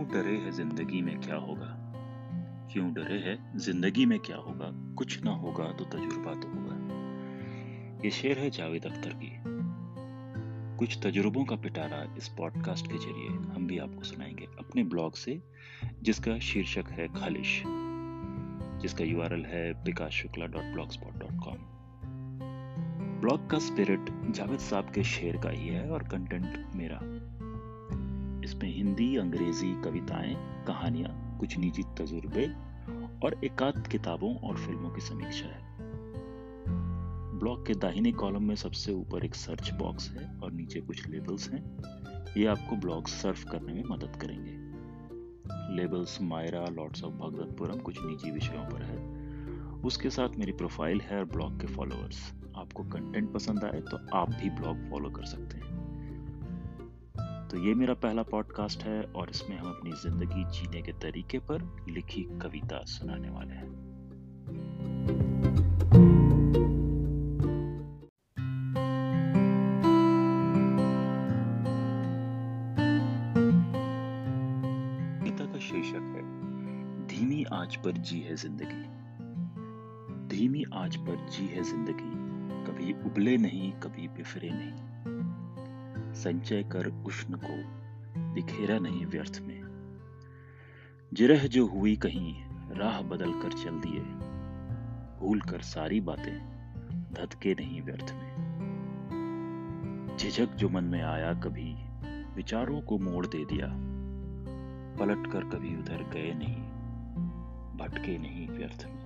डरे है ज़िंदगी में क्या होगा? क्यों डरे है ज़िंदगी में क्या होगा? कुछ ना होगा तो तजुर्बा तो होगा। ये शेर है जावेद अख्तर की। कुछ तजुर्बों का पिटारा इस पॉडकास्ट के ज़रिए हम भी आपको सुनाएँगे अपने ब्लॉग से, जिसका शीर्षक है खालिश, जिसका यूआरएल है Vikas Shukla dot blog spot dot com blog का स्पिरिट जावेद साहब के शेर का ही है और कंटेंट मेरा। इसमें हिंदी, अंग्रेज़ी कविताएँ, कहानियाँ, कुछ निजी तजुर्बे और एकाध किताबों और फ़िल्मों की समीक्षा है। ब्लॉग के दाहिने कॉलम में सबसे ऊपर एक सर्च बॉक्स है और नीचे कुछ लेबल्स हैं। ये आपको ब्लॉग सर्फ करने में मदद करेंगे। Labels Myra, lords of Bhagwatpuram, कुछ निजी विषयों पर है। उसके साथ मेरी प्रोफ़ाइल है और ब्लॉग के फॉलोअर्स। आपको कंटेंट पसंद आए तो आप भी ब्लॉग फॉलो कर सकते हैं। तो ये मेरा पहला पॉडकास्ट है और इसमें हम अपनी ज़िंदगी जीने के तरीके पर लिखी कविता सुनाने वाले हैं। कविता का शीर्षक है, धीमी आँच पर जी है ज़िंदगी। धीमी आँच पर जी है ज़िंदगी। कभी उबले नहीं, कभी बिफरे नहीं। संचय कर उष्ण को बिखेरा नहीं व्यर्थ में। जिरह जो हुई कहीं, राह बदल कर चल दिए। भूल कर सारी बातें धतके नहीं व्यर्थ में। झिझक जो मन में आया कभी, विचारों को मोड़ दे दिया। पलट कर कभी उधर गए नहीं, भटके नहीं व्यर्थ में।